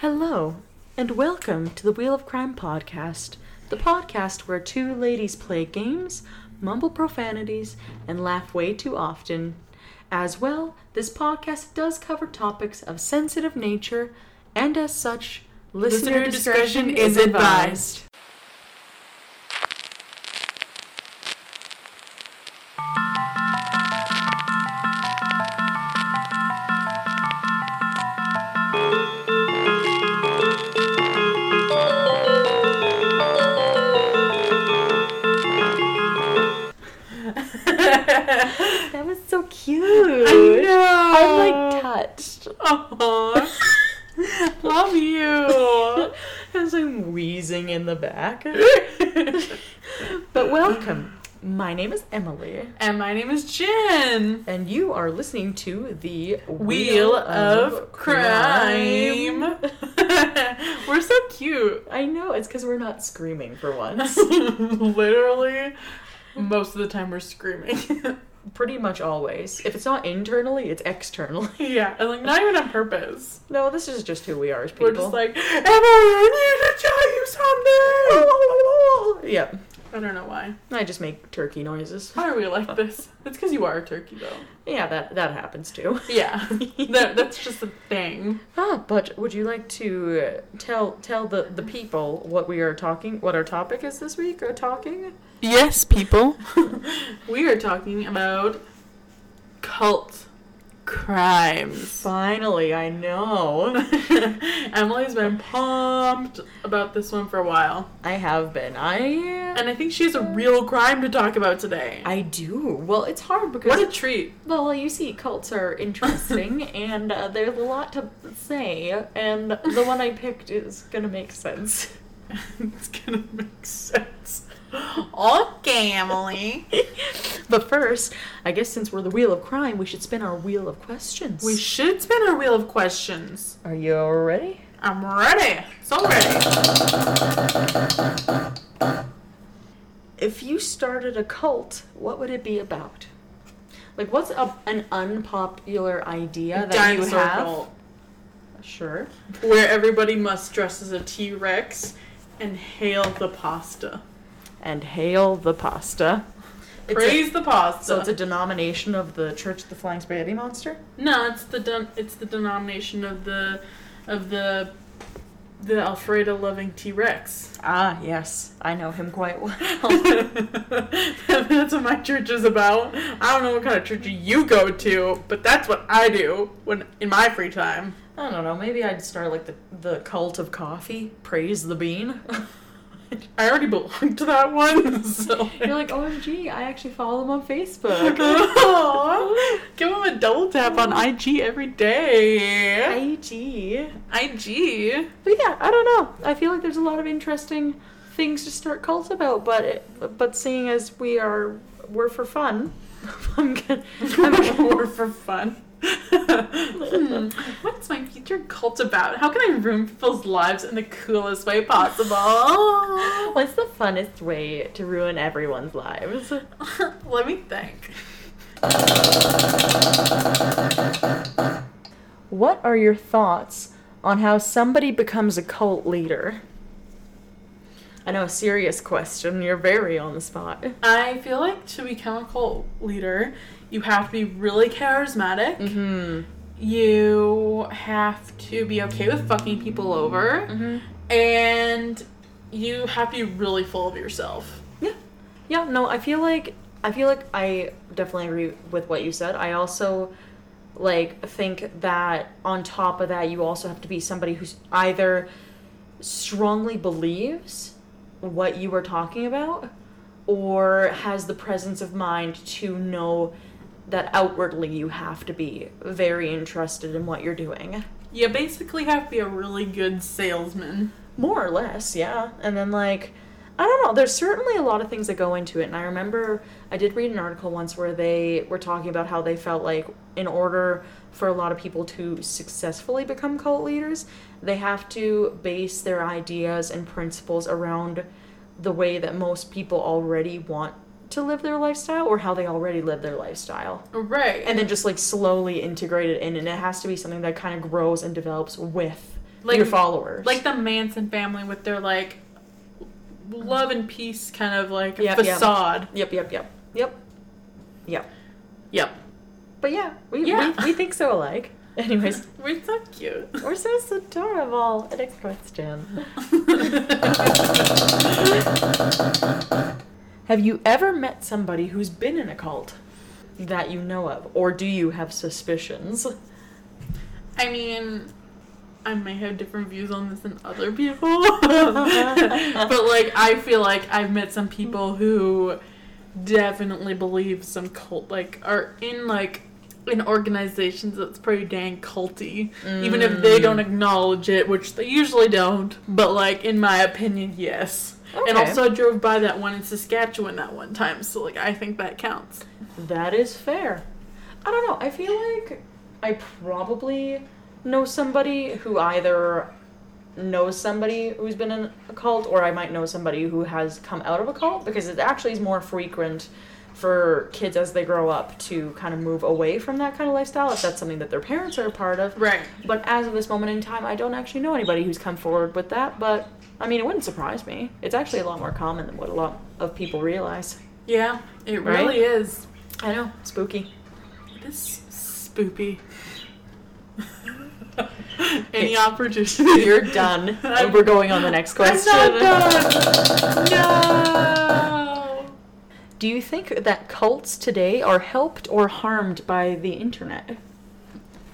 Hello, and welcome to the Wheel of Crime podcast, the podcast where two ladies play games, mumble profanities, and laugh way too often. As well, this podcast does cover topics of sensitive nature, and as such, listener, discretion, is advised. Back. but welcome. My name is Emily, and my name is Jen. and you are listening to the Wheel of Crime. We're so cute. I know, it's because we're not screaming for once. Literally, most of the time we're screaming. Pretty much always. If it's not internally, it's externally. yeah, and like not even on purpose. No, this is just who we are as people. We're just like, Emily, I need to tell you something. Yep. I don't know why. I just make turkey noises. Why are we like this? It's because you are a turkey, though. Yeah, that that happens too. Yeah, that, that's just a thing. Ah, but would you like to tell tell the the people what we are talking, what our topic is this week? Or talking? Yes, people. we are talking about cult crimes. Finally, I know. Emily's been pumped about this one for a while. I have been. I And I think she has a real crime to talk about today. I do. Well, it's hard because What a treat. well, you see, cults are interesting, and uh, there's a lot to say, and the one I picked is gonna make sense. it's gonna make sense. Okay, Emily. But first, I guess since we're the wheel of crime, we should spin our wheel of questions. We should spin our wheel of questions. are you ready? I'm ready. So ready. If you started a cult, what would it be about? Like, what's a, an unpopular idea that you Dinosaur have? cult. Sure. Where everybody must dress as a T Rex and hail the pasta. And hail the pasta. It's a- Praise the pasta. so it's a denomination of the Church of the Flying Spaghetti Monster. No, it's the den- it's the denomination of the of the the Alfredo loving T Rex. Ah, yes, I know him quite well. that's what my church is about. I don't know what kind of church you go to, but that's what I do when in my free time. I don't know. Maybe I'd start like the the cult of coffee. Praise the bean. I already belong to that one, so You're like, OMG, I actually follow them on Facebook. Give them a double tap on IG every day. IG. IG. But yeah, I don't know. I feel like there's a lot of interesting things to start cults about, but it, but seeing as we are we're for fun, I'm gonna. I'm gonna Or for fun. Hmm, What's my future cult about? How can I ruin people's lives in the coolest way possible? What's the funnest way to ruin everyone's lives? Let me think. What are your thoughts on how somebody becomes a cult leader? I know a serious question. You're very on the spot. I feel like to become a cult leader, you have to be really charismatic. Hmm. You have to be okay with fucking people over. Mhm. And you have to be really full of yourself. Yeah. Yeah, no, I feel like I feel like I definitely agree with what you said. I also like think that on top of that you also have to be somebody who's either strongly believes what you were talking about or has the presence of mind to know that outwardly you have to be very interested in what you're doing. You basically have to be a really good salesman. More or less, yeah. And then like I don't know, there's certainly a lot of things that go into it. And I remember I did read an article once where they were talking about how they felt like in order for a lot of people to successfully become cult leaders, they have to base their ideas and principles around the way that most people already want to live their lifestyle or how they already live their lifestyle. Right. And then just like slowly integrate it in and it has to be something that kind of grows and develops with Like- your followers. like the Manson family with their like love and peace kind of like Yep, yep. facade. yep, yep, yep, yep, yep. Yep. But yeah, we Yeah. We, we think so alike. Anyways, We're so cute. we're so adorable. Next question. Have you ever met somebody who's been in a cult that you know of, or do you have suspicions? I mean, I may have different views on this than other people, but like I feel like I've met some people who definitely believe some cult, like are in like in organizations that's pretty dang culty, even if they don't mm. acknowledge it, which they usually don't. But like in my opinion, yes. And also, I drove by that one in Saskatchewan that one time, so like I think that counts. That is fair. I don't know. I feel like I probably know somebody who either knows somebody who's been in a cult or I might know somebody who has come out of a cult because it actually is more frequent for kids as they grow up to kind of move away from that kind of lifestyle if that's something that their parents are a part of. Right. But as of this moment in time, I don't actually know anybody who's come forward with that, but I mean, it wouldn't surprise me. It's actually a lot more common than what a lot of people realize. Yeah, it Right? really is. I know, spooky. It is spoopy. Any opportunity. You're done. I'm- We're going on the next question. I'm not done. No. Do you think that cults today are helped or harmed by the internet?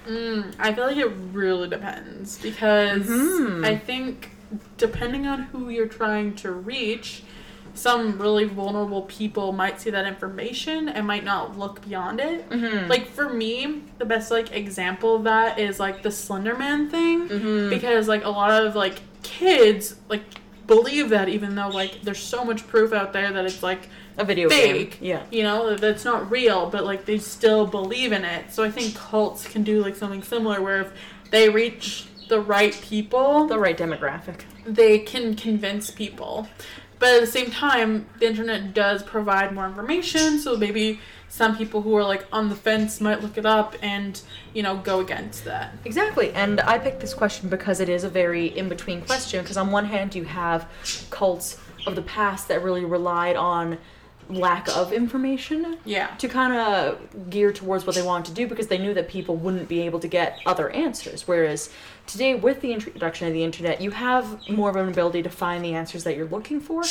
Mm, I feel like it really depends because Mhm. I think depending on who you're trying to reach, some really vulnerable people might see that information and might not look beyond it. Mm-hmm. Like for me, the best like example of that is like the Slenderman thing. mm-hmm. because like a lot of like kids like believe that even though like there's so much proof out there that it's like a video fake. game. Yeah. you know that's not real but like they still believe in it so i think cults can do like something similar where if they reach the right people The right demographic. they can convince people but at the same time the internet does provide more information so maybe some people who are like on the fence might look it up and you know go against that Exactly. And I picked this question because it is a very in between question. Because on one hand, you have cults of the past that really relied on lack of information yeah to kind of gear towards what they wanted to do because they knew that people wouldn't be able to get other answers. Whereas today, with the introduction of the internet, you have more of an ability to find the answers that you're looking for,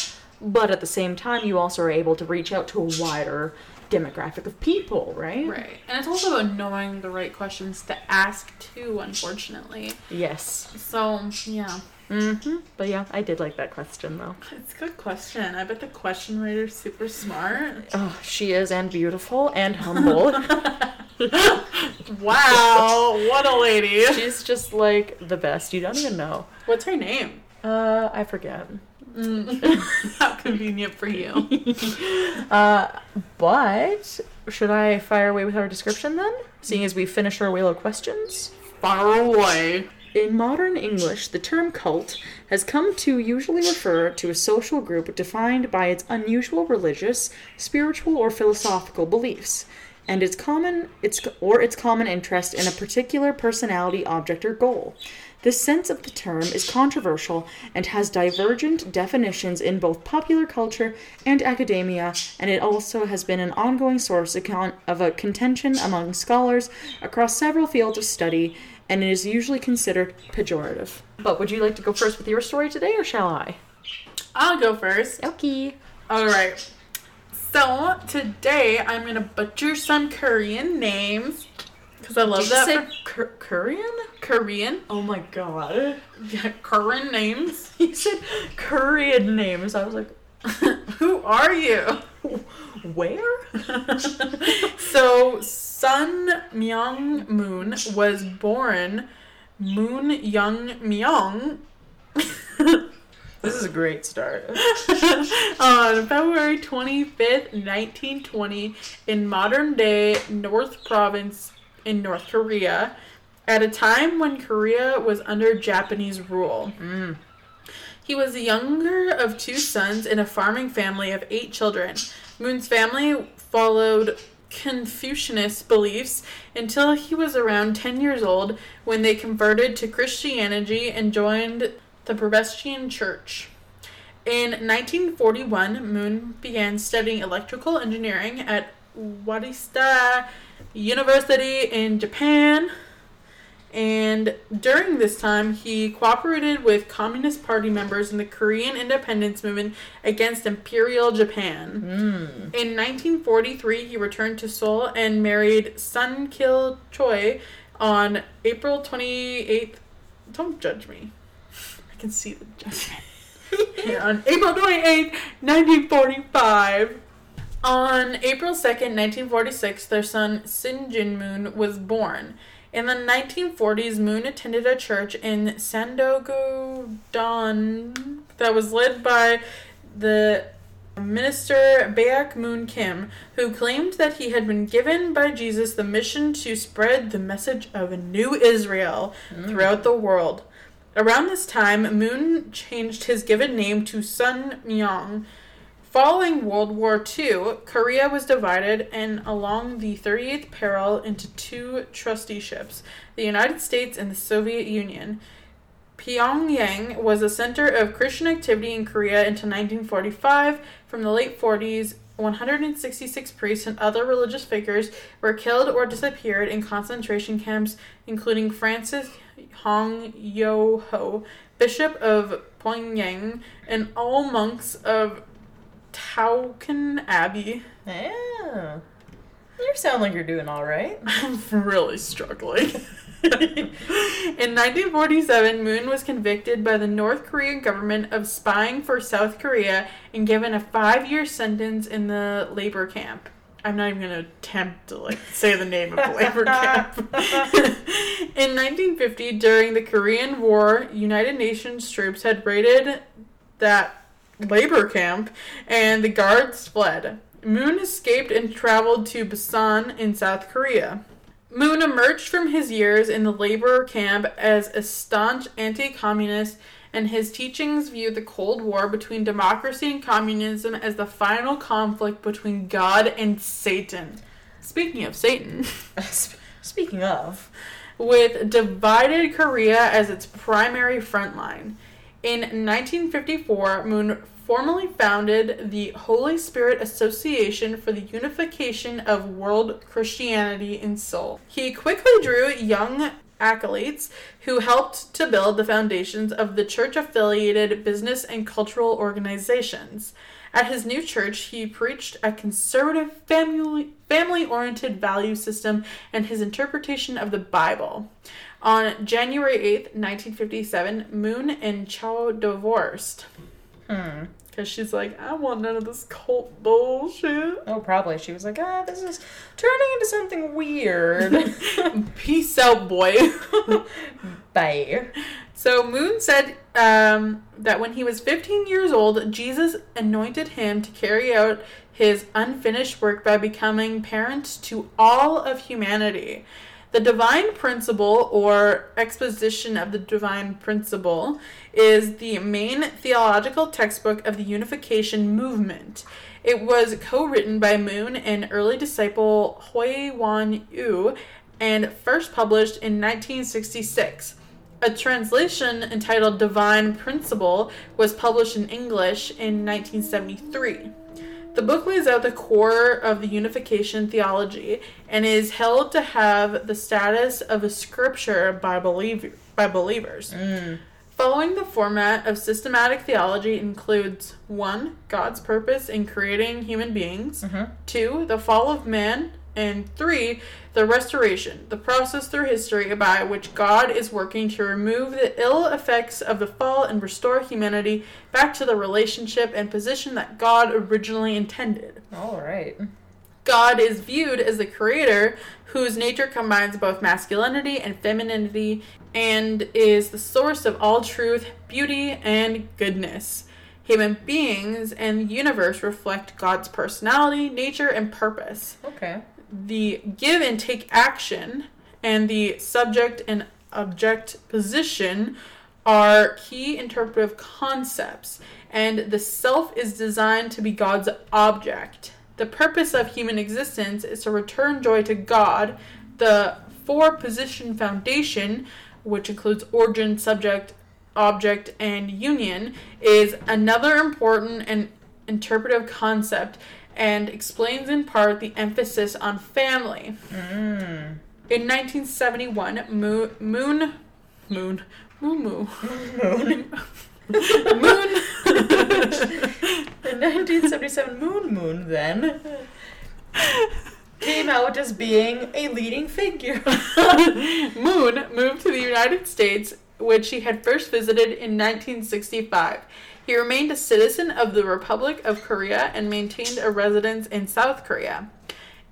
but at the same time, you also are able to reach out to a wider demographic of people, right? Right. And it's also about knowing the right questions to ask too, unfortunately. Yes. So, yeah. Mm-hmm. But yeah, I did like that question though. It's a good question. I bet the question writer's super smart. Oh, she is and beautiful and humble. wow, what a lady. She's just like the best. You don't even know. What's her name? Uh, I forget. Mm. How convenient for you. Uh, but should I fire away with our description then? Seeing as we finish our wheel of questions. Fire away. In modern English, the term cult has come to usually refer to a social group defined by its unusual religious, spiritual, or philosophical beliefs, and its common its or its common interest in a particular personality, object, or goal. This sense of the term is controversial and has divergent definitions in both popular culture and academia, and it also has been an ongoing source of a contention among scholars across several fields of study, and it is usually considered pejorative. But would you like to go first with your story today, or shall I? I'll go first. Okay. Alright. So, today I'm going to butcher some Korean names. Because I love Did you that. say for K- Korean? Korean. Oh my god. Yeah, Korean names. You said Korean names. I was like, Who are you? where? so Sun Myung Moon was born Moon Young Myung This is a great start. on February 25th, 1920 in modern-day North Province in North Korea at a time when Korea was under Japanese rule. Mm. He was the younger of two sons in a farming family of eight children. Moon's family followed Confucianist beliefs until he was around 10 years old when they converted to Christianity and joined the Presbyterian Church. In 1941, Moon began studying electrical engineering at Waseda University in Japan. And during this time, he cooperated with Communist Party members in the Korean independence movement against Imperial Japan. Mm. In 1943, he returned to Seoul and married Sun Kil Choi on April 28th. Don't judge me. I can see the judgment. On April 28th, 1945. On April 2nd, 1946, their son Sin Jin Moon was born. In the 1940s, Moon attended a church in Sandogo-don that was led by the minister Baek Moon Kim, who claimed that he had been given by Jesus the mission to spread the message of a new Israel mm. throughout the world. Around this time, Moon changed his given name to Sun Myung. Following World War II, Korea was divided and along the 38th parallel into two trusteeships the United States and the Soviet Union. Pyongyang was a center of Christian activity in Korea until 1945. From the late 40s, 166 priests and other religious figures were killed or disappeared in concentration camps, including Francis Hong Yo Ho, Bishop of Pyongyang, and all monks of Tokwon Abbey. Yeah. You sound like you're doing all right. I'm really struggling. In 1947, Moon was convicted by the North Korean government of spying for South Korea and given a five year sentence in the labor camp. I'm not even going to attempt to like say the name of the labor camp. in 1950, during the Korean War, United Nations troops had raided that labor camp and the guards fled. Moon escaped and traveled to Busan in South Korea. Moon emerged from his years in the labor camp as a staunch anti communist, and his teachings viewed the Cold War between democracy and communism as the final conflict between God and Satan. Speaking of Satan, Speaking of, with divided Korea as its primary front line. In 1954, Moon formally founded the Holy Spirit Association for the Unification of World Christianity in Seoul. He quickly drew young acolytes who helped to build the foundations of the church affiliated business and cultural organizations. At his new church, he preached a conservative family family oriented value system and his interpretation of the Bible. On January 8th, 1957, Moon and Chow divorced. Hmm. Because she's like, I want none of this cult bullshit. Oh, probably. She was like, ah, this is turning into something weird. Peace out, boy. Bye. So Moon said um, that when he was 15 years old, Jesus anointed him to carry out his unfinished work by becoming parent to all of humanity. The divine principle, or exposition of the divine principle, is the main theological textbook of the unification movement. It was co written by Moon and early disciple Hui Wan Yu and first published in 1966. A translation entitled Divine Principle was published in English in 1973. The book lays out the core of the unification theology and is held to have the status of a scripture by, believer, by believers. Mm. Following the format of systematic theology includes 1. God's purpose in creating human beings, Mhm. 2. The fall of man, and 3. The restoration, the process through history by which God is working to remove the ill effects of the fall and restore humanity back to the relationship and position that God originally intended. All right. God is viewed as the creator whose nature combines both masculinity and femininity and is the source of all truth, beauty, and goodness. Human beings and the universe reflect God's personality, nature, and purpose. Okay. The give and take action and the subject and object position are key interpretive concepts, and the self is designed to be God's object. The purpose of human existence is to return joy to God. The four position foundation, which includes origin, subject, object, and union, is another important and interpretive concept and explains in part the emphasis on family. Mm. In 1971, Moon Moon Moon Moo Moo Moon. Moon In 1977, Moon Moon then came out as being a leading figure. Moon moved to the United States, which he had first visited in 1965. He remained a citizen of the Republic of Korea and maintained a residence in South Korea.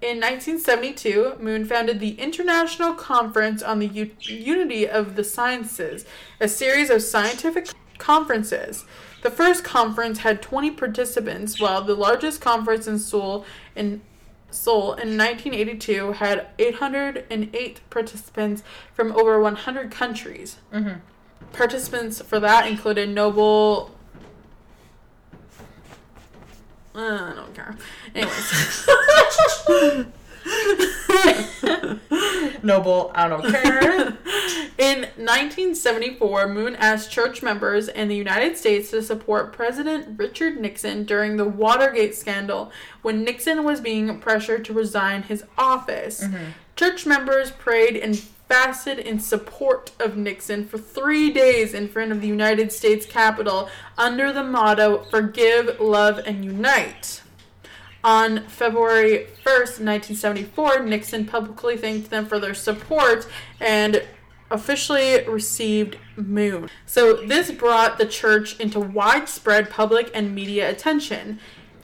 In 1972, Moon founded the International Conference on the U- Unity of the Sciences, a series of scientific conferences. The first conference had 20 participants, while the largest conference in Seoul in Seoul in 1982 had 808 participants from over 100 countries. Mm-hmm. Participants for that included Nobel. Uh, I don't care. Anyways. Noble, I don't care. In 1974, Moon asked church members in the United States to support President Richard Nixon during the Watergate scandal when Nixon was being pressured to resign his office. Church members prayed and fasted in support of Nixon for three days in front of the United States Capitol under the motto Forgive, Love, and Unite. On February 1st, 1974, Nixon publicly thanked them for their support and officially received Moon. So this brought the church into widespread public and media attention.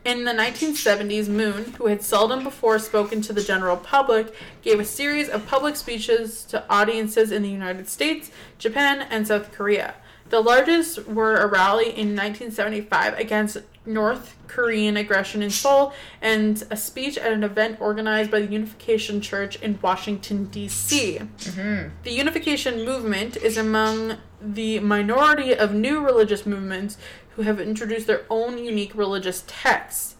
In the 1970s, Moon, who had seldom before spoken to the general public, gave a series of public speeches to audiences in the United States, Japan, and South Korea. The largest were a rally in 1975 against North Korean aggression in Seoul and a speech at an event organized by the Unification Church in Washington, D.C. Mm-hmm. The Unification movement is among the minority of new religious movements who have introduced their own unique religious texts.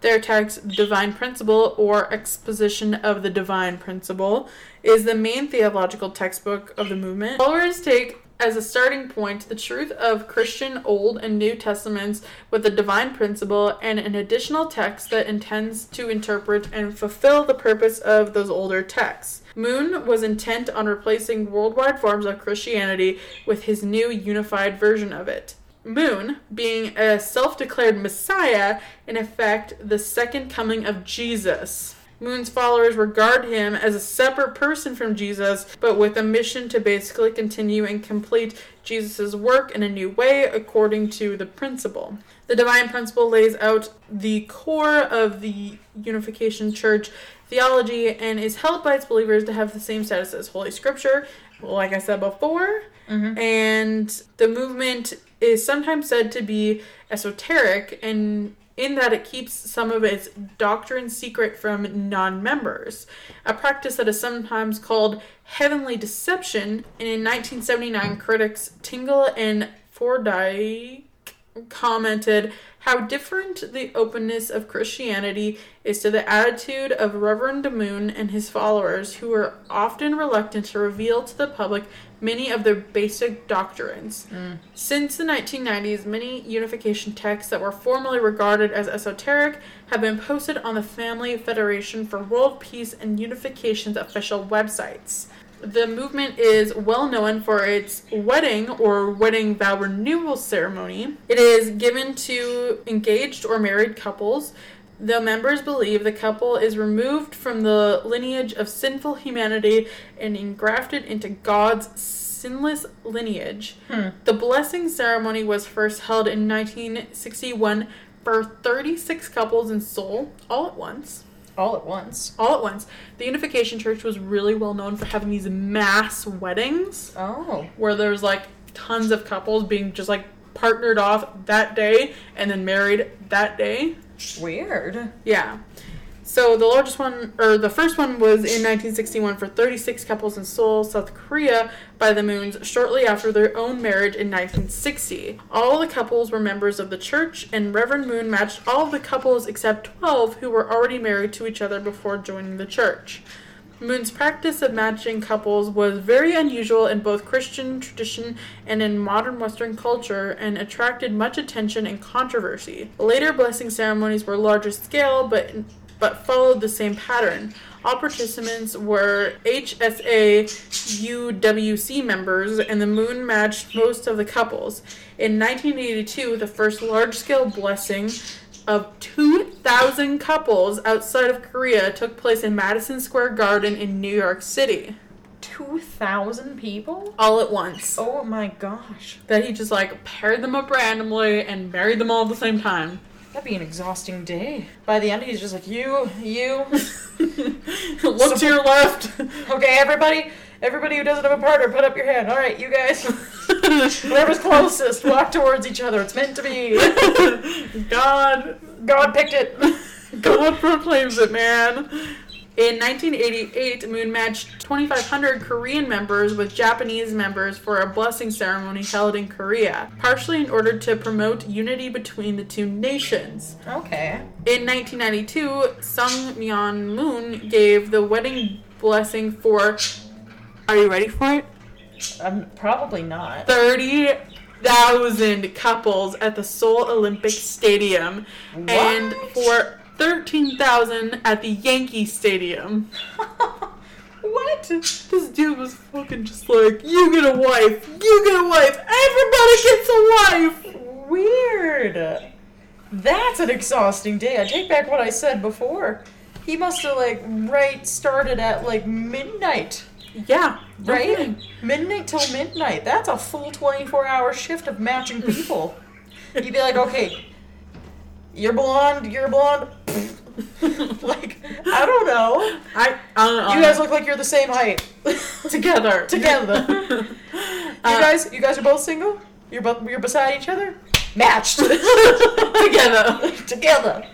Their text, Divine Principle or Exposition of the Divine Principle, is the main theological textbook of the movement. Followers take as a starting point the truth of Christian Old and New Testaments with the divine principle and an additional text that intends to interpret and fulfill the purpose of those older texts. Moon was intent on replacing worldwide forms of Christianity with his new unified version of it. Moon, being a self declared Messiah, in effect, the second coming of Jesus. Moon's followers regard him as a separate person from Jesus, but with a mission to basically continue and complete Jesus' work in a new way according to the principle. The divine principle lays out the core of the Unification Church theology and is held by its believers to have the same status as Holy Scripture, like I said before. Mm-hmm. And the movement is sometimes said to be esoteric and in that it keeps some of its doctrine secret from non members, a practice that is sometimes called heavenly deception. And in 1979, critics Tingle and Fordyke commented how different the openness of Christianity is to the attitude of Reverend Moon and his followers, who are often reluctant to reveal to the public many of their basic doctrines. Mm. Since the 1990s, many unification texts that were formerly regarded as esoteric have been posted on the Family Federation for World Peace and Unification's official websites. The movement is well known for its wedding or wedding vow renewal ceremony. It is given to engaged or married couples. The members believe the couple is removed from the lineage of sinful humanity and engrafted into God's sinless lineage. Hmm. The blessing ceremony was first held in 1961 for 36 couples in Seoul, all at once All at once. all at once. The Unification Church was really well known for having these mass weddings Oh. where there's like tons of couples being just like partnered off that day and then married that day. Weird. Yeah. So the largest one, or the first one, was in 1961 for 36 couples in Seoul, South Korea, by the Moons shortly after their own marriage in 1960. All the couples were members of the church, and Reverend Moon matched all the couples except 12 who were already married to each other before joining the church. Moon's practice of matching couples was very unusual in both Christian tradition and in modern Western culture and attracted much attention and controversy. Later blessing ceremonies were larger scale but but followed the same pattern. All participants were HSA UWC members, and the moon matched most of the couples. In 1982, the first large scale blessing of 2,000 couples outside of Korea took place in Madison Square Garden in New York City. 2,000 people? All at once. Oh my gosh. That he just like paired them up randomly and married them all at the same time. That'd be an exhausting day. By the end, he's just like, you, you. Look to your left. Okay, everybody, everybody who doesn't have a partner, put up your hand. All right, you guys. Whoever's closest, walk towards each other. It's meant to be. God, God picked it. God proclaims it, man. In 1988, Moon matched 2,500 Korean members with Japanese members for a blessing ceremony held in Korea, partially in order to promote unity between the two nations. Okay. In 1992, Sun Myung Moon gave the wedding blessing for. Are you ready for it? Um, probably not. 30,000 couples at the Seoul Olympic Stadium and What? for 13,000 at the Yankee Stadium. what? This dude was fucking just like, you get a wife, you get a wife, everybody gets a wife. Weird. That's an exhausting day. I take back what I said before. He must have like right started at like midnight. Yeah, no Right? kidding. Midnight till midnight. That's a full 24 hour shift of matching people. You'd be like, okay, you're blonde, you're blonde. like, I don't know. I, uh, You guys look like you're the same height. together. Together. You Uh, guys, you guys are both single? You're both you're beside each other? Matched. together. Together.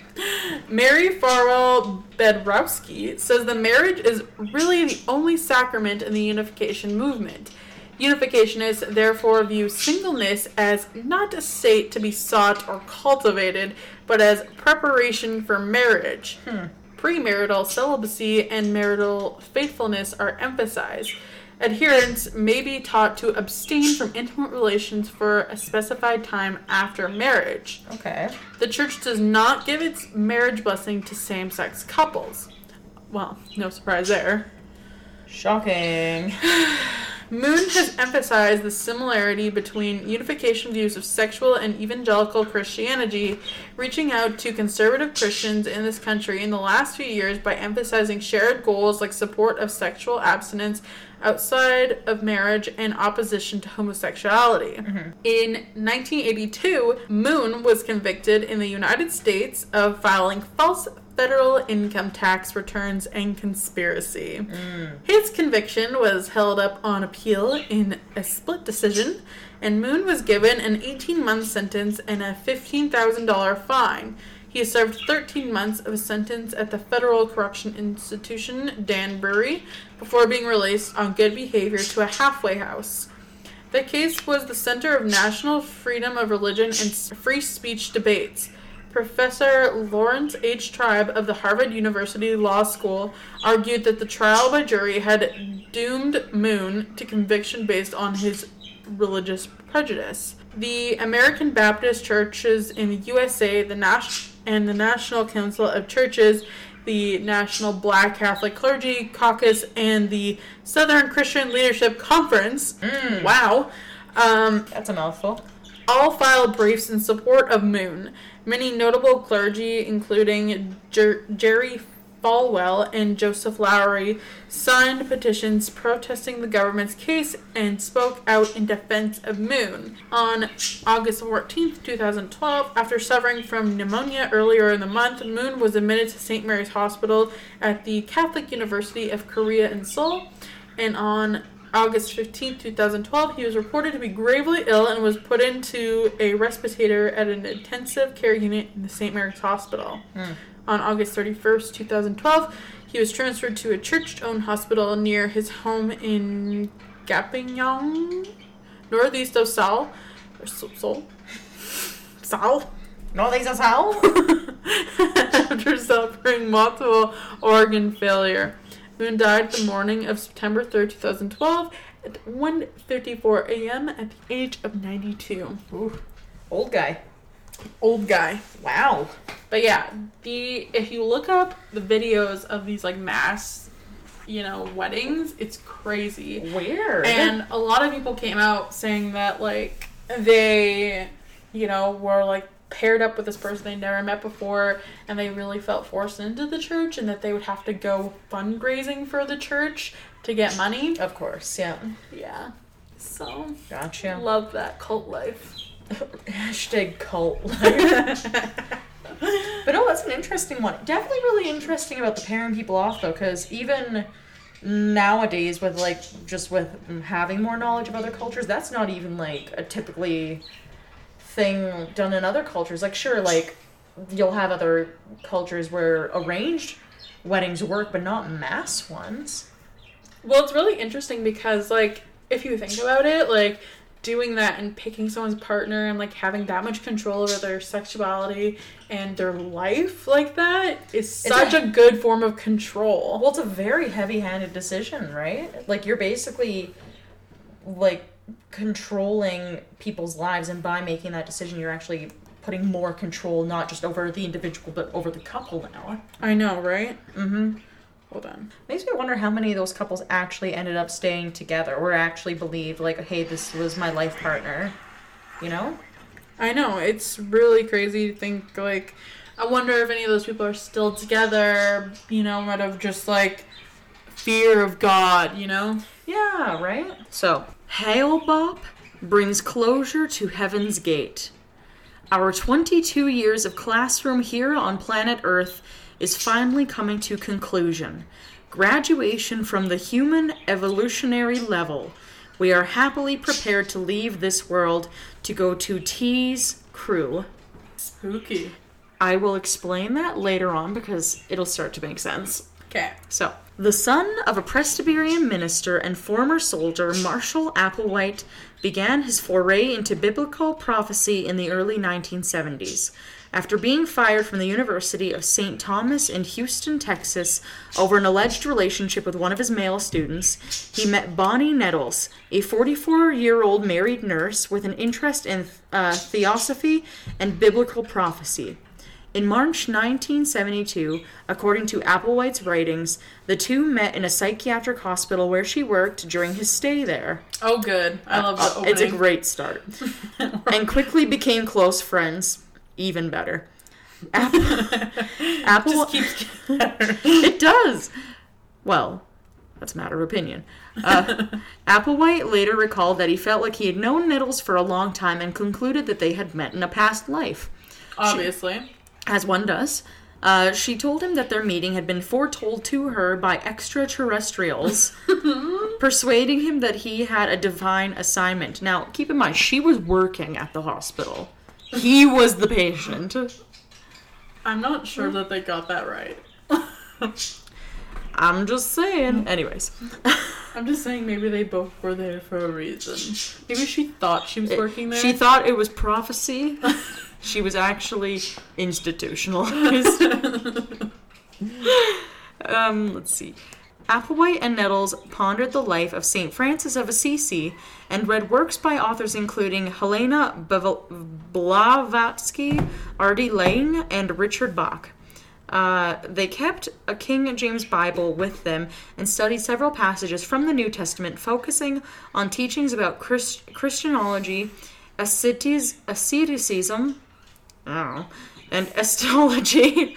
Mary Farwell Bedrowski says the marriage is really the only sacrament in the unification movement. Unificationists therefore view singleness as not a state to be sought or cultivated, but as preparation for marriage. Hmm. Premarital celibacy and marital faithfulness are emphasized. Adherents may be taught to abstain from intimate relations for a specified time after marriage. Okay. The church does not give its marriage blessing to same sex couples. Well, no surprise there. Shocking. Moon has emphasized the similarity between unification views of sexual and evangelical Christianity, reaching out to conservative Christians in this country in the last few years by emphasizing shared goals like support of sexual abstinence outside of marriage and opposition to homosexuality. Mm-hmm. In 1982, Moon was convicted in the United States of filing false federal income tax returns and conspiracy. Mm. His conviction was held up on appeal in a split decision, and Moon was given an 18 month sentence and a $15,000 fine. He served 13 months of a sentence at the Federal Correction Institution, Danbury, before being released on good behavior to a halfway house. The case was the center of national freedom of religion and free speech debates. Professor Lawrence H. Tribe of the Harvard University Law School argued that the trial by jury had doomed Moon to conviction based on his religious prejudice. The American Baptist churches in the USA, the and the National Council of Churches, the National Black Catholic Clergy Caucus, and the Southern Christian Leadership Conference. Mm. Wow. Um, That's a mouthful. all filed briefs in support of Moon. Many notable clergy, including Jer- Jerry Falwell and Joseph Lowry, signed petitions protesting the government's case and spoke out in defense of Moon. On August 14, 2012, after suffering from pneumonia earlier in the month, Moon was admitted to St. Mary's Hospital at the Catholic University of Korea in Seoul. And on August 15, 2012, he was reported to be gravely ill and was put into a respirator at an intensive care unit in the St. Mary's Hospital. Hmm. On August 31st, 2012, he was transferred to a church owned hospital near his home in Gapington, northeast of Seoul. Or Seoul? Seoul? Seoul? No, these are how. after suffering multiple organ failure. Moon died the morning of September 3rd, 2012 at 1.54 a.m. at the age of 92. Ooh. Old guy. Old guy. Wow. But yeah, the if you look up the videos of these like mass, you know, weddings, it's crazy. Weird. And a lot of people came out saying that like they, you know, were like paired up with this person they never met before and they really felt forced into the church and that they would have to go fundraising for the church to get money. of course, yeah. Yeah. So Gotcha. love that cult life. Hashtag cult life. but oh, that's an interesting one. Definitely really interesting about the pairing people off though, because even nowadays with like just with having more knowledge of other cultures, that's not even like a typically thing done in other cultures. Like sure, like you'll have other cultures where arranged weddings work, but not mass ones. Well, it's really interesting because, like, if you think about it, like, doing that and picking someone's partner and, like, having that much control over their sexuality and their life like that is such a- a, good form of control. Well, it's a very heavy-handed decision, right? Like you're basically like controlling people's lives and by making that decision you're actually putting more control not just over the individual but over the couple now. I know, right? Mm Mhm. Hold on. Makes me wonder how many of those couples actually ended up staying together or actually believed like hey this was my life partner. You know? I know, it's really crazy to think, like, I wonder if any of those people are still together, you know, out of just, like, fear of God, you know? Yeah, right? So, Hale-Bopp brings closure to Heaven's Gate. Our 22 years of classroom here on planet Earth is finally coming to conclusion. Graduation from the human evolutionary level. We are happily prepared to leave this world to go to Ti's crew. Spooky. I will explain that later on because it'll start to make sense. Okay. So, the son of a Presbyterian minister and former soldier, Marshall Applewhite, began his foray into biblical prophecy in the early 1970s. After being fired from the University of St. Thomas in Houston, Texas, over an alleged relationship with one of his male students, he met Bonnie Nettles, a 44 year old married nurse with an interest in uh, theosophy and biblical prophecy. In March 1972, according to Applewhite's writings, the two met in a psychiatric hospital where she worked during his stay there. Oh, good. I love the Uh, it's a great start. and quickly became close friends. Even better. Apple, Apple Just keeps it does. Well, that's a matter of opinion. Uh, Applewhite later recalled that he felt like he had known Nettles for a long time and concluded that they had met in a past life. obviously. As one does. Uh, she told him that their meeting had been foretold to her by extraterrestrials, persuading him that he had a divine assignment. Now, keep in mind, she was working at the hospital. He was the patient. I'm not sure that they got that right. I'm just saying. Anyways, I'm just saying maybe they both were there for a reason. Maybe she thought she was working there. she thought it was prophecy. She was actually institutionalized. um, let's see. Applewhite and Nettles pondered the life of St. Francis of Assisi and read works by authors including Helena Blavatsky, R.D. Laing, and Richard Bach. Uh, they kept a King James Bible with them and studied several passages from the New Testament, focusing on teachings about Christ- Christianology, asceticism, I and astrology.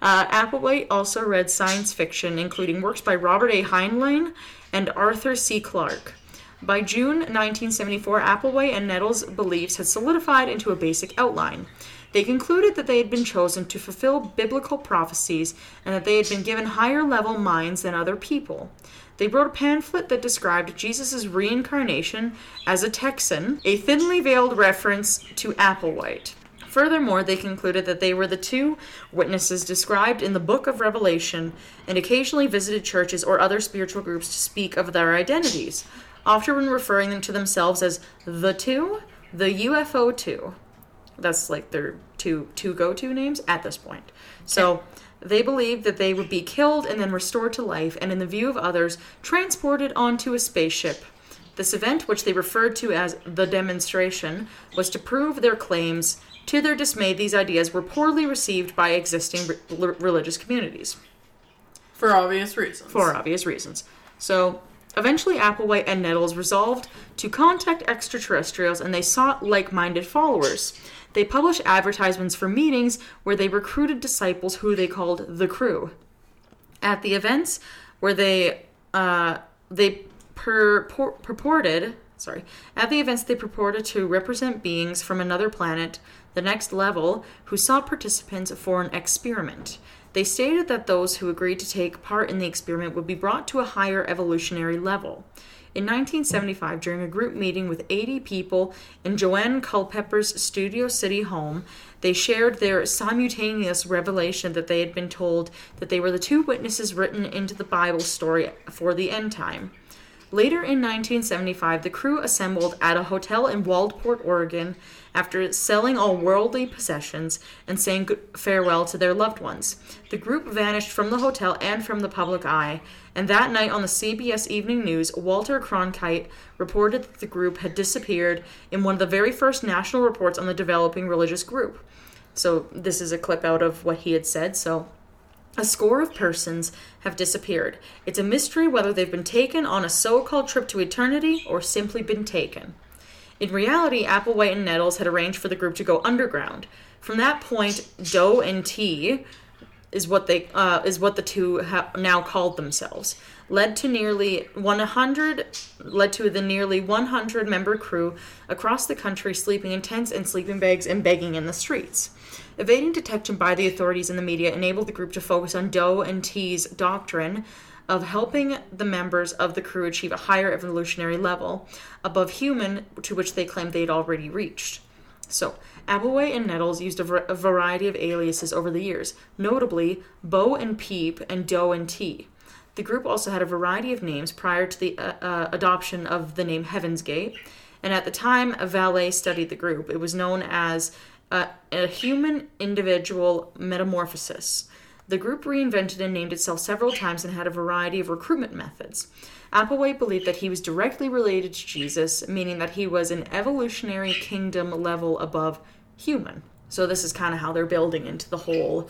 Uh, Applewhite also read science fiction, including works by Robert A. Heinlein and Arthur C. Clarke. By June 1974, Applewhite and Nettles' beliefs had solidified into a basic outline. They concluded that they had been chosen to fulfill biblical prophecies and that they had been given higher level minds than other people. They wrote a pamphlet that described Jesus' reincarnation as a Texan, a thinly veiled reference to Applewhite. Furthermore, they concluded that they were the two witnesses described in the book of Revelation and occasionally visited churches or other spiritual groups to speak of their identities, often referring them to themselves as the two, the UFO two. That's like their two two go-to names at this point. So they believed that they would be killed and then restored to life, and in the view of others, transported onto a spaceship. This event, which they referred to as the demonstration, was to prove their claims. To their dismay, these ideas were poorly received by existing re- religious communities. For obvious reasons. For obvious reasons. So, eventually, Applewhite and Nettles resolved to contact extraterrestrials and they sought like minded followers. They published advertisements for meetings where they recruited disciples who they called the crew. At the events where they uh, they pur- purported sorry at the events they purported to represent beings from another planet, the next level, who sought participants for an experiment. They stated that those who agreed to take part in the experiment would be brought to a higher evolutionary level. In 1975, during a group meeting with 80 people in Joanne Culpepper's Studio City home, they shared their simultaneous revelation that they had been told that they were the two witnesses written into the Bible story for the end time. Later in 1975, the crew assembled at a hotel in Waldport, Oregon, after selling all worldly possessions and saying farewell to their loved ones. The group vanished from the hotel and from the public eye, and that night on the CBS Evening News, Walter Cronkite reported that the group had disappeared in one of the very first national reports on the developing religious group. So, this is a clip out of what he had said. So, a score of persons have disappeared. It's a mystery whether they've been taken on a so called trip to eternity or simply been taken. In reality, Applewhite and Nettles had arranged for the group to go underground. From that point, Doe and Ti is what they uh, is what the two now called themselves. Led to nearly 100 led to the nearly 100 member crew across the country sleeping in tents and sleeping bags and begging in the streets. Evading detection by the authorities and the media enabled the group to focus on Doe and Ti's doctrine of helping the members of the crew achieve a higher evolutionary level above human to which they claimed they had already reached. So, Applewhite and Nettles used a, a, variety of aliases over the years, notably Bo and Peep and Doe and T. The group also had a variety of names prior to the uh, uh, adoption of the name Heaven's Gate, and at the time a valet studied the group. It was known as uh, a human individual metamorphosis. The group reinvented and named itself several times and had a variety of recruitment methods. Applewhite believed that he was directly related to Jesus, meaning that he was an evolutionary kingdom level above human. So this is kind of how they're building into the whole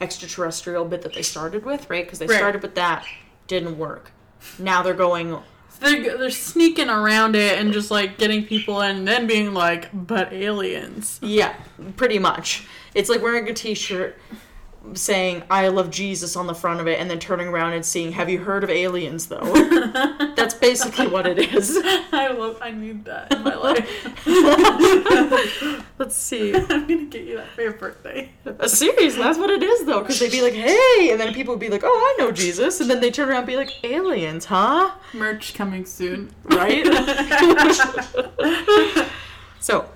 extraterrestrial bit that they started with, right? Because they right. started with that, didn't work. Now they're going. They're, they're sneaking around it and just like getting people in and then being like, but aliens. Yeah, pretty much. It's like wearing a t shirt saying I love Jesus on the front of it and then turning around and seeing have you heard of aliens though? That's basically what it is. I love I need that in my life. Let's see. I'm gonna get you that for your birthday. Uh, A series, that's what it is though, because they'd be like, hey, and then people would be like, oh, I know Jesus, and then they turn around and be like, aliens, huh? Merch coming soon. Right? so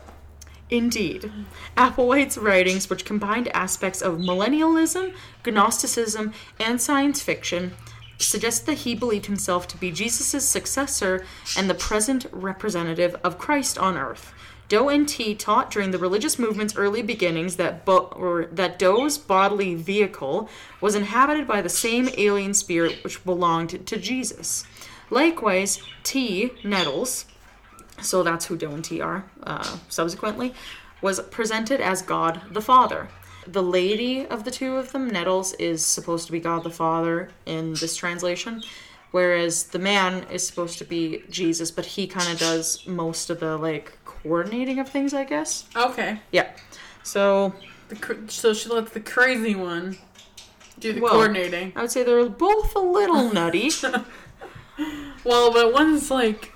Indeed. Applewhite's writings, which combined aspects of millennialism, Gnosticism, and science fiction, suggest that he believed himself to be Jesus' successor and the present representative of Christ on earth. Doe and Ti taught during the religious movement's early beginnings that, Bo- that Doe's bodily vehicle was inhabited by the same alien spirit which belonged to Jesus. Likewise, Ti, Nettles, so that's who Doe and Ti are, uh, subsequently, was presented as God the Father. The lady of the two of them, Nettles, is supposed to be God the Father in this translation, whereas the man is supposed to be Jesus, but he kind of does most of the like coordinating of things, I guess. Okay. Yeah. So. The, so she lets the crazy one do the well, coordinating. I would say they're both a little nutty. well, but one's like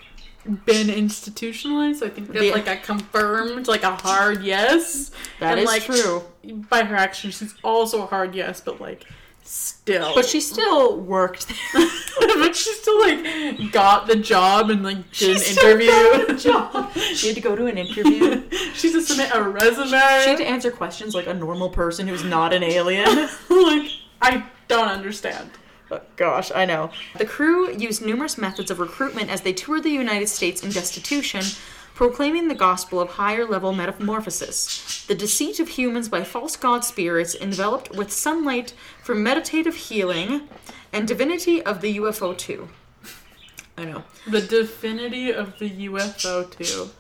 been institutionalized. So I think that's like a confirmed, like a hard yes. That and is like, true. By her actions, she's also a hard yes, but like still. But she still worked there. but she still like got the job and like did an still interview. job. She had to go to an interview. she had to submit a resume. She had to answer questions like a normal person who's not an alien. like I don't understand. Oh, Gosh, I know. The crew used numerous methods of recruitment as they toured the United States in destitution, proclaiming the gospel of higher level metamorphosis. The deceit of humans by false god spirits enveloped with sunlight for meditative healing, and divinity of the UFO too. I know. The divinity of the UFO too.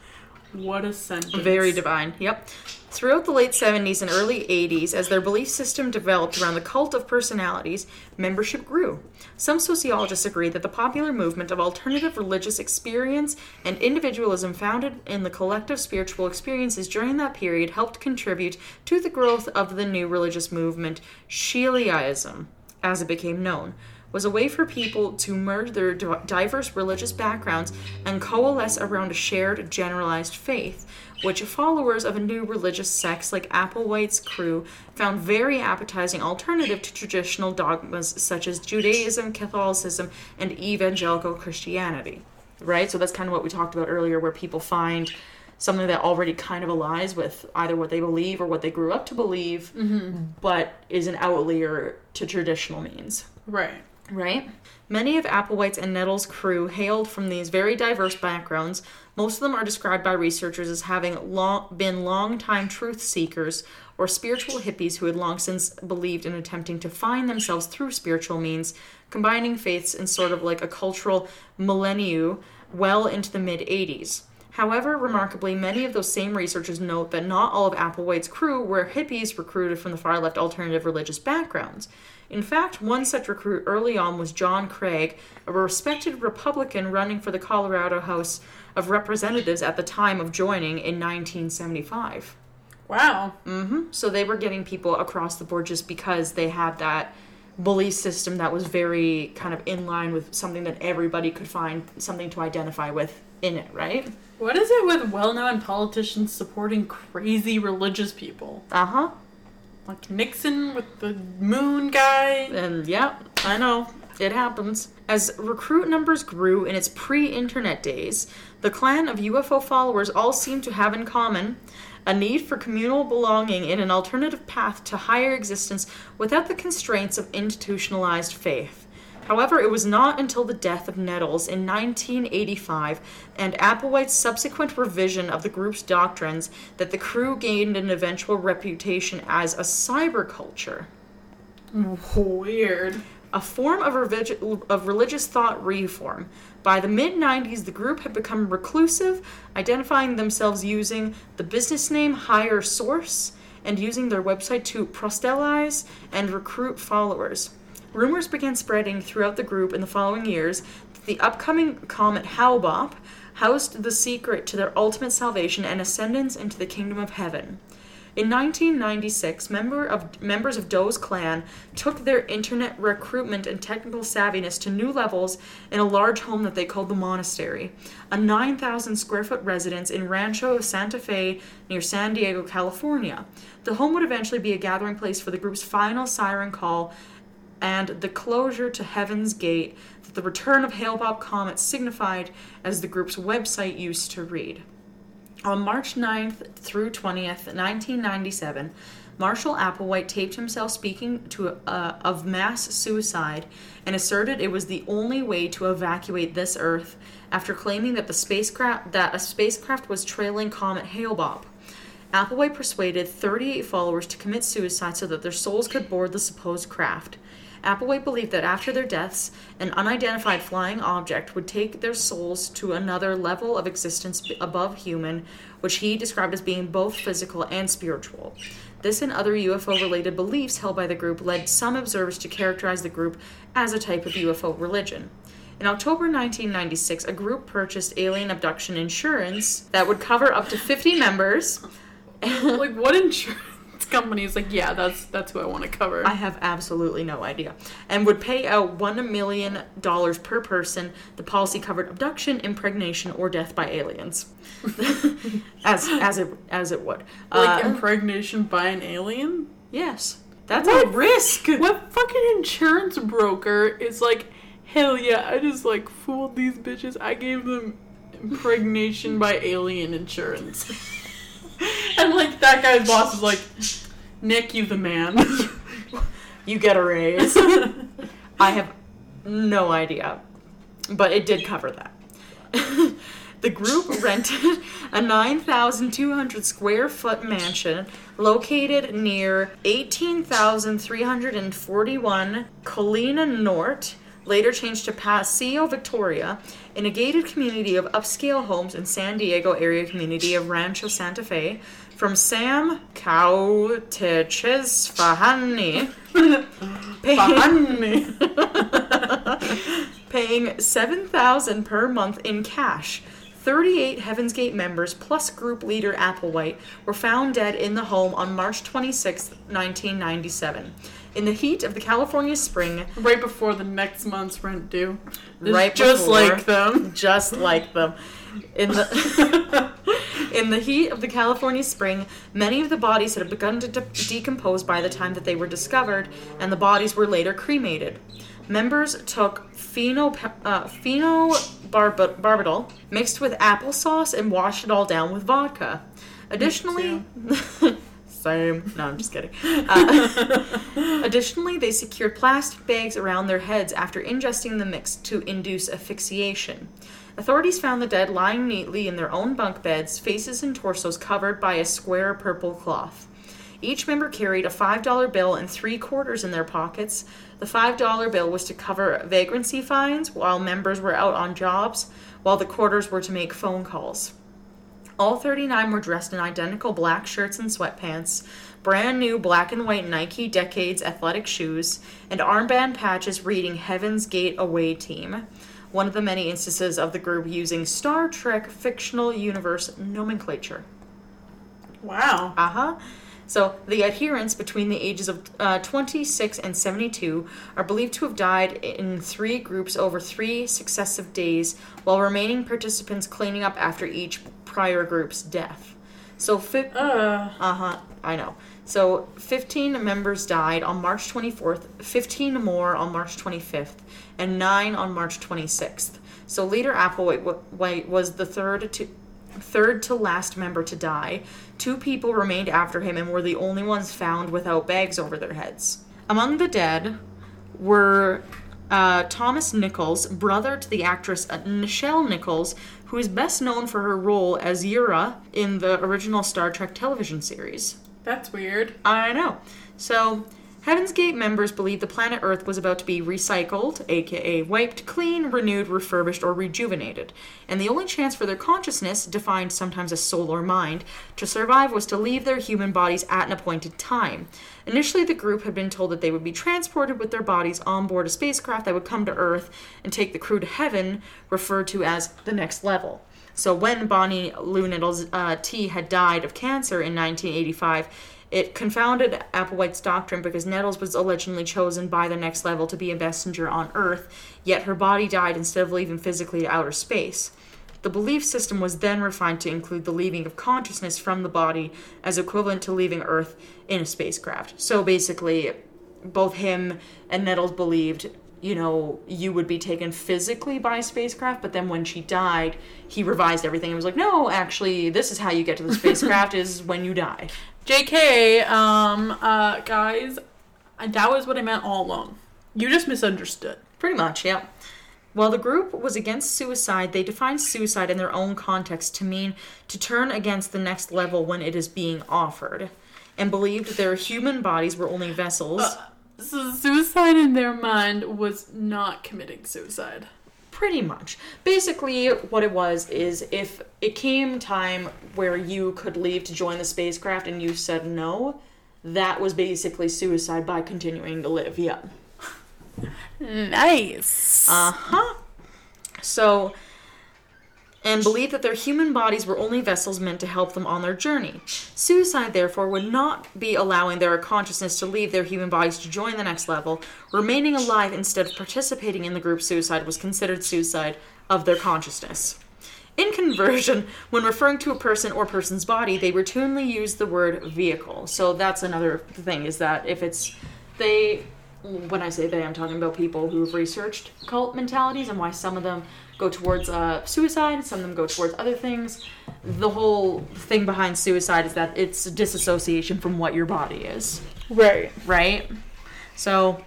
What a sentence. Very divine. Yep. Throughout the late 70s and early 80s, as their belief system developed around the cult of personalities, membership grew. Some sociologists agree that the popular movement of alternative religious experience and individualism founded in the collective spiritual experiences during that period helped contribute to the growth of the new religious movement, Shiliaism, as it became known was a way for people to merge their diverse religious backgrounds and coalesce around a shared generalized faith, which followers of a new religious sects like Applewhite's crew found very appetizing alternative to traditional dogmas such as Judaism, Catholicism, and evangelical Christianity. Right? So that's kind of what we talked about earlier, where people find something that already kind of aligns with either what they believe or what they grew up to believe, mm-hmm. but is an outlier to traditional means Right. Right? Many of Applewhite's and Nettles' crew hailed from these very diverse backgrounds. Most of them are described by researchers as having long, been long-time truth seekers or spiritual hippies who had long since believed in attempting to find themselves through spiritual means, combining faiths in sort of like a cultural millennium well into the mid 80s. However, remarkably, many of those same researchers note that not all of Applewhite's crew were hippies recruited from the far left alternative religious backgrounds. In fact, one such recruit early on was John Craig, a respected Republican running for the Colorado House of Representatives at the time of joining in 1975. Wow. Mm-hmm. So they were getting people across the board just because they had that belief system that was very kind of in line with something that everybody could find something to identify with in it, right? What is it with well-known politicians supporting crazy religious people? Uh huh. Like Nixon with the moon guy. And yeah, I know. It happens. As recruit numbers grew in its pre internet days, the clan of UFO followers all seemed to have in common a need for communal belonging in an alternative path to higher existence without the constraints of institutionalized faith. However, it was not until the death of Nettles in 1985 and Applewhite's subsequent revision of the group's doctrines that the crew gained an eventual reputation as a cyberculture Weird. a form of, of religious thought reform. By the mid 90s, the group had become reclusive, identifying themselves using the business name Higher Source and using their website to proselytize and recruit followers. Rumors began spreading throughout the group in the following years that the upcoming comet Hale-Bopp housed the secret to their ultimate salvation and ascendance into the kingdom of heaven. In 1996, member of, members of Doe's clan took their internet recruitment and technical savviness to new levels in a large home that they called the Monastery, a 9,000 square foot residence in Rancho Santa Fe near San Diego, California. The home would eventually be a gathering place for the group's final siren call and the closure to Heaven's Gate that the return of Hale-Bopp Comet signified as the group's website used to read. On March 9th through 20th, 1997, Marshall Applewhite taped himself speaking to uh, of mass suicide and asserted it was the only way to evacuate this Earth after claiming that the spacecraft that a spacecraft was trailing comet Hale-Bopp. Applewhite persuaded 38 followers to commit suicide so that their souls could board the supposed craft. Applewhite believed that after their deaths, an unidentified flying object would take their souls to another level of existence above human, which he described as being both physical and spiritual. This and other UFO related beliefs held by the group led some observers to characterize the group as a type of UFO religion. In October 1996, a group purchased alien abduction insurance that would cover up to 50 members. like what insurance company is like, yeah, that's that's who I want to cover. I have absolutely no idea. And would pay out $1 million per person. The policy covered abduction, impregnation, or death by aliens. as, as, it, as it would. like Uh, impregnation by an alien? yes. That's a risk. What fucking insurance broker is like, hell yeah, I just like fooled these bitches. I gave them impregnation by alien insurance. and like that guy's boss is like, Nick, you the man. You get a raise. I have no idea, but it did cover that. the group rented a 9,200 square foot mansion located near 18,341 Colina Nort, later changed to Paseo Victoria, in a gated community of upscale homes in San Diego area community of Rancho Santa Fe, from Sam Koutchesfahani. paying, paying 7000 per month in cash. 38 Heaven's Gate members plus group leader Applewhite were found dead in the home on March 26, 1997. In the heat of the California spring, right before the next month's rent due. It's Right just before. like them. just like them. In the in the heat of the California spring, many of the bodies had begun to de- decompose by the time that they were discovered, and the bodies were later cremated. Members took pheno uh, phenobarbital mixed with applesauce and washed it all down with vodka. Additionally, same. No, I'm just kidding. Uh, Additionally, they secured plastic bags around their heads after ingesting the mix to induce asphyxiation. Authorities found the dead lying neatly in their own bunk beds, faces and torsos covered by a square purple cloth. Each member carried a $5 bill and three quarters in their pockets. The $5 bill was to cover vagrancy fines while members were out on jobs, while the quarters were to make phone calls. All 39 were dressed in identical black shirts and sweatpants, brand new black and white Nike Decades athletic shoes, and armband patches reading Heaven's Gate Away Team. One of the many instances of the group using Star Trek fictional universe nomenclature. Wow. Uh huh. So the adherents between the ages of uh, 26 and 72 are believed to have died in three groups over three successive days, while remaining participants cleaning up after each prior group's death. So, fi- Uh, uh huh, I know. So 15 members died on March 24th, 15 more on March 25th, and 9 on March 26th. So leader Applewhite wa- White was the third to third to last member to die. Two people remained after him and were the only ones found without bags over their heads. Among the dead were uh, Thomas Nichols, brother to the actress uh, Nichelle Nichols, who is best known for her role as Uhura in the original Star Trek television series. that's weird. I know. So, Heaven's Gate members believe the planet Earth was about to be recycled, aka wiped clean, renewed, refurbished, or rejuvenated. And the only chance for their consciousness, defined sometimes as soul or mind, to survive was to leave their human bodies at an appointed time. Initially, the group had been told that they would be transported with their bodies on board a spacecraft that would come to Earth and take the crew to heaven, referred to as the next level. So when Bonnie Lou Nettles uh, Ti had died of cancer in 1985, it confounded Applewhite's doctrine because Nettles was allegedly chosen by the next level to be a messenger on Earth, yet her body died instead of leaving physically to outer space. The belief system was then refined to include the leaving of consciousness from the body as equivalent to leaving Earth in a spacecraft. So basically, both him and Nettles believed, you know, you would be taken physically by a spacecraft, but then when she died, he revised everything and was like, no, actually, this is how you get to the spacecraft is when you die. JK, um, uh, guys, that was what I meant all along. You just misunderstood. Pretty much, yeah. While the group was against suicide, they defined suicide in their own context to mean to turn against the next level when it is being offered, and believed their human bodies were only vessels. So suicide in their mind was not committing suicide. Pretty much. Basically, what it was is if it came time where you could leave to join the spacecraft and you said no, that was basically suicide by continuing to live. Yeah. Nice. Uh huh. So, and believed that their human bodies were only vessels meant to help them on their journey. Suicide, therefore, would not be allowing their consciousness to leave their human bodies to join the next level. Remaining alive instead of participating in the group suicide was considered suicide of their consciousness. In conversion, when referring to a person or person's body, they routinely use the word vehicle. So that's another thing is that if it's they when I say they, I'm talking about people who've researched cult mentalities and why some of them go towards uh, suicide, some of them go towards other things. The whole thing behind suicide is that it's disassociation from what your body is, Right. right? So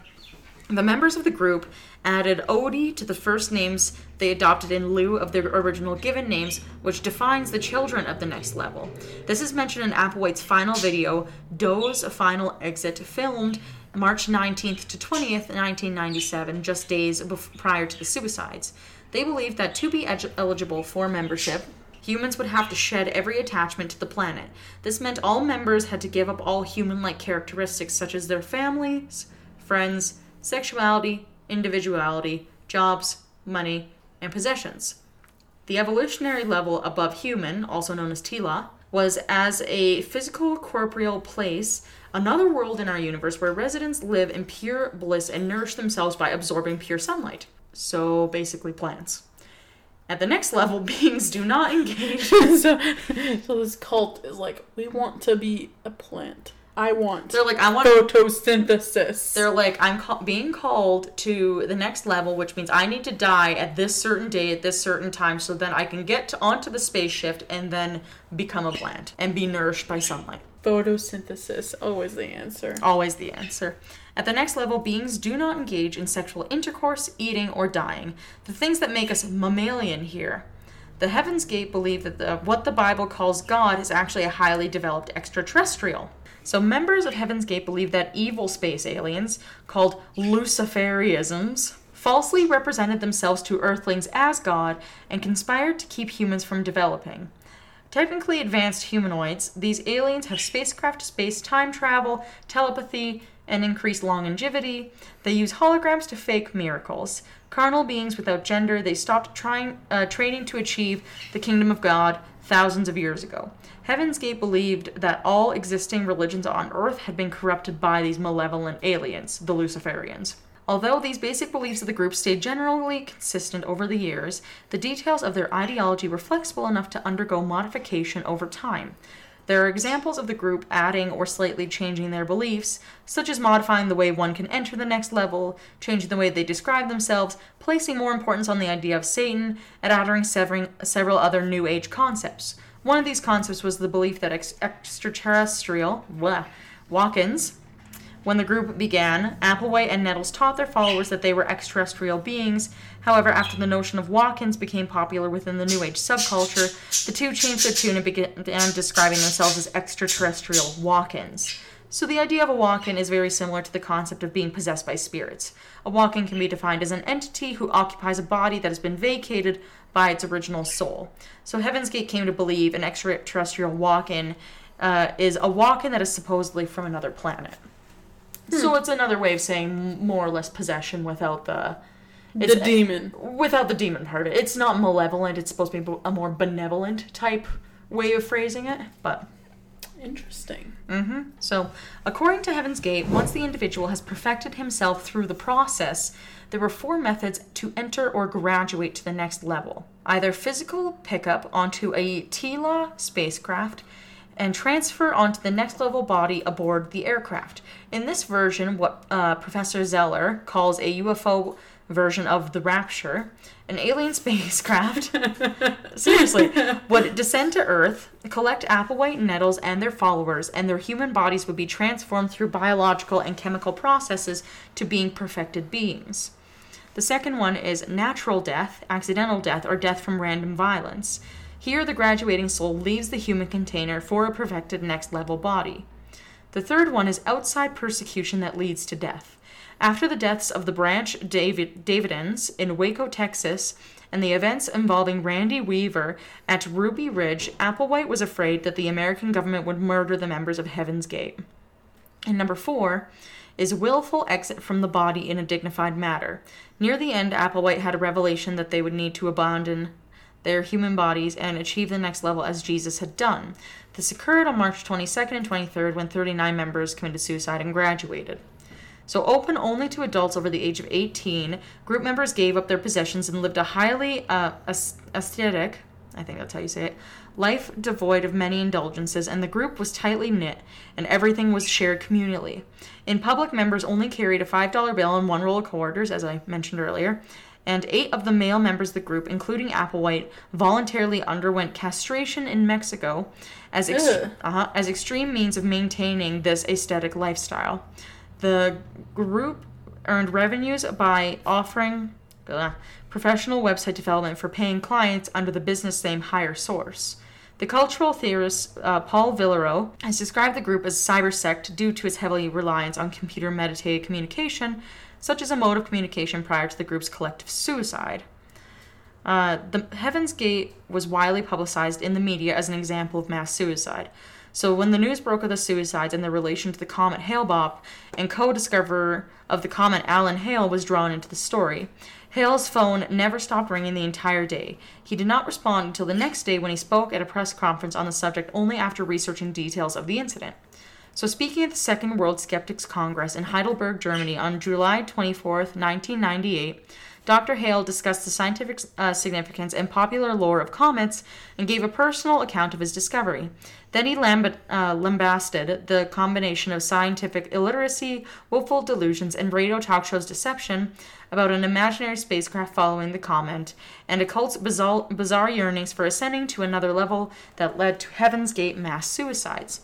the members of the group added Odie to the first names they adopted in lieu of their original given names, which defines the children of the next level. This is mentioned in Applewhite's final video, Doe's Final Exit, filmed March 19th to 20th, 1997, just days bef- prior to the suicides. They believed that to be eligible for membership, humans would have to shed every attachment to the planet. This meant all members had to give up all human like characteristics such as their families, friends, sexuality, individuality, jobs, money, and possessions. The evolutionary level above human, also known as TELAH, was as a physical corporeal place, another world in our universe where residents live in pure bliss and nourish themselves by absorbing pure sunlight. So basically, plants. At the next level, beings do not engage. so, so this cult is like, we want to be a plant. I want They're like, I want photosynthesis. They're like, I'm ca- being called to the next level, which means I need to die at this certain day at this certain time, so then I can get to, onto the spaceship and then become a plant and be nourished by sunlight. photosynthesis, always the answer. Always the answer. At the next level, beings do not engage in sexual intercourse, eating, or dying. The things that make us mammalian here. The Heaven's Gate believe that the, what the Bible calls God is actually a highly developed extraterrestrial. So, members of Heaven's Gate believe that evil space aliens, called Luciferianisms, falsely represented themselves to Earthlings as God and conspired to keep humans from developing. Technically advanced humanoids, these aliens have spacecraft, space time travel, telepathy, and increase longevity. They use holograms to fake miracles. Carnal beings without gender, they stopped trying, uh, training to achieve the kingdom of God thousands of years ago. Heaven's Gate believed that all existing religions on Earth had been corrupted by these malevolent aliens, the Luciferians. Although these basic beliefs of the group stayed generally consistent over the years, the details of their ideology were flexible enough to undergo modification over time. There are examples of the group adding or slightly changing their beliefs, such as modifying the way one can enter the next level, changing the way they describe themselves, placing more importance on the idea of Satan, and adding several other New Age concepts. One of these concepts was the belief that ex- extraterrestrial blah, walk-ins when the group began, Applewhite and Nettles taught their followers that they were extraterrestrial beings. However, after the notion of walk ins became popular within the New Age subculture, the two changed their tune and began describing themselves as extraterrestrial walk ins. So, the idea of a walk in is very similar to the concept of being possessed by spirits. A walk in can be defined as an entity who occupies a body that has been vacated by its original soul. So, Heaven's Gate came to believe an extraterrestrial walk in uh, is a walk in that is supposedly from another planet. So it's another way of saying more or less possession without the it's the demon. without the demon part of it. It's not malevolent. It's supposed to be a more benevolent type way of phrasing it, but Interesting. hmm So, according to Heaven's Gate, once the individual has perfected himself through the process, there were four methods to enter or graduate to the next level either physical pickup onto a TELAH spacecraft and transfer onto the next level body aboard the aircraft. In this version, what uh, Professor Zeller calls a UFO version of the Rapture, an alien spacecraft seriously would descend to Earth, collect Applewhite Nettles and their followers, and their human bodies would be transformed through biological and chemical processes to being perfected beings. The second one is natural death, accidental death, or death from random violence. Here, the graduating soul leaves the human container for a perfected next level body. The third one is outside persecution that leads to death. After the deaths of the Branch David, in Waco, Texas, and the events involving Randy Weaver at Ruby Ridge, Applewhite was afraid that the American government would murder the members of Heaven's Gate. And number four is willful exit from the body in a dignified manner. Near the end, Applewhite had a revelation that they would need to abandon their human bodies and achieve the next level as Jesus had done. This occurred on March 22nd and 23rd when 39 members committed suicide and graduated. So, open only to adults over the age of 18, group members gave up their possessions and lived a highly uh, ascetic I think that's how you say it. Life devoid of many indulgences, and the group was tightly knit, and everything was shared communally. In public, members only carried a $5 bill and one roll of quarters, as I mentioned earlier, and eight of the male members of the group, including Applewhite, voluntarily underwent castration in Mexico as, ex- uh-huh, as extreme means of maintaining this aesthetic lifestyle. The group earned revenues by offering uh, professional website development for paying clients under the business name Higher Source. The cultural theorist uh, Paul Virilio has described the group as a cybersect due to its heavy reliance on computer mediated communication, such as a mode of communication prior to the group's collective suicide. Uh, the Heaven's Gate was widely publicized in the media as an example of mass suicide. So when the news broke of the suicides and their relation to the comet Hale-Bopp, and co-discoverer of the comet Alan Hale was drawn into the story. Hale's phone never stopped ringing the entire day. He did not respond until the next day when he spoke at a press conference on the subject only after researching details of the incident. So, speaking at the Second World Skeptics Congress in Heidelberg, Germany on July 24th, 1998, Dr. Hale discussed the scientific uh, significance and popular lore of comets and gave a personal account of his discovery. Then he lamb- uh, lambasted the combination of scientific illiteracy, willful delusions, and radio talk shows deception about an imaginary spacecraft following the comet, and a cult's bizarre, bizarre yearnings for ascending to another level that led to Heaven's Gate mass suicides.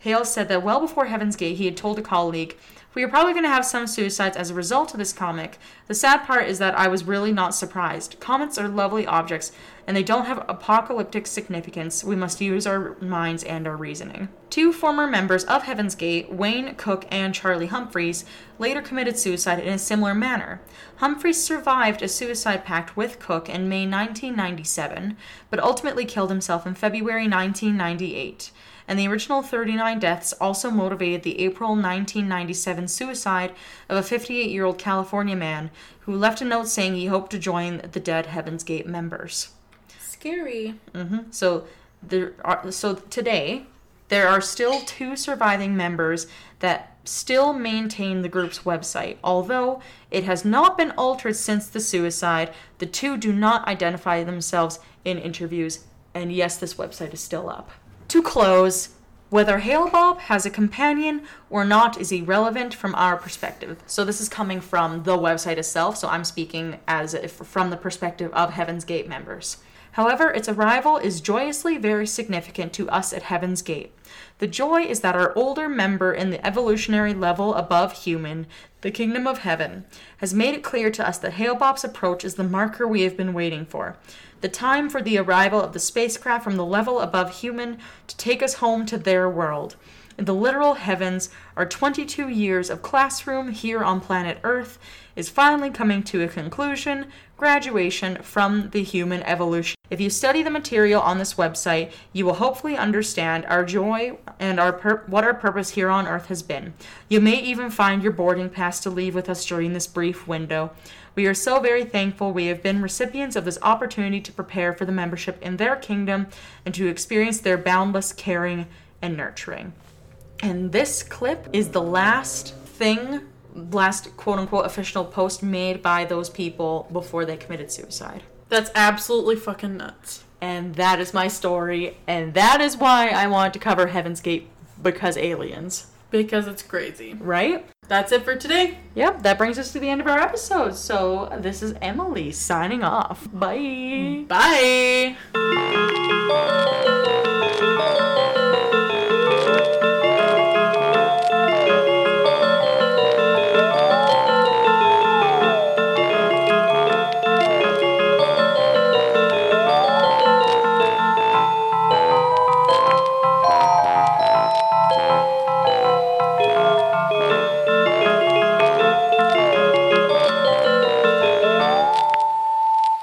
Hale said that well before Heaven's Gate, he had told a colleague, We are probably going to have some suicides as a result of this comic. The sad part is that I was really not surprised. Comets are lovely objects, and they don't have apocalyptic significance. We must use our minds and our reasoning. Two former members of Heaven's Gate, Wayne Cook and Charlie Humphreys, later committed suicide in a similar manner. Humphreys survived a suicide pact with Cook in May 1997, but ultimately killed himself in February 1998 and the original 39 deaths also motivated the April 1997 suicide of a 58 year old California man who left a note saying he hoped to join the dead Heaven's Gate members. Scary. hmm So there are so today there are still two surviving members that still maintain the group's website. Although it has not been altered since the suicide, the two do not identify themselves in interviews, and yes, this website is still up. To close, whether Hale-Bopp has a companion or not is irrelevant from our perspective. So this is coming from the website itself, so I'm speaking as if from the perspective of Heaven's Gate members. However, its arrival is joyously very significant to us at Heaven's Gate. The joy is that our older member in the evolutionary level above human, the kingdom of heaven, has made it clear to us that Hale-Bopp's approach is the marker we have been waiting for. The time for the arrival of the spacecraft from the level above human to take us home to their world. In the literal heavens, our 22 years of classroom here on planet Earth is finally coming to a conclusion, graduation from the human evolution. If you study the material on this website, you will hopefully understand our joy and our pur- what our purpose here on Earth has been. You may even find your boarding pass to leave with us during this brief window. We are so very thankful we have been recipients of this opportunity to prepare for the membership in their kingdom and to experience their boundless caring and nurturing. And this clip is the last thing, last quote unquote official post made by those people before they committed suicide. That's absolutely fucking nuts. And that is my story, and that is why I wanted to cover Heaven's Gate because aliens, Because it's crazy. right? That's it for today. Yep, that brings us to the end of our episode. So this is Emily signing off. Bye. Bye.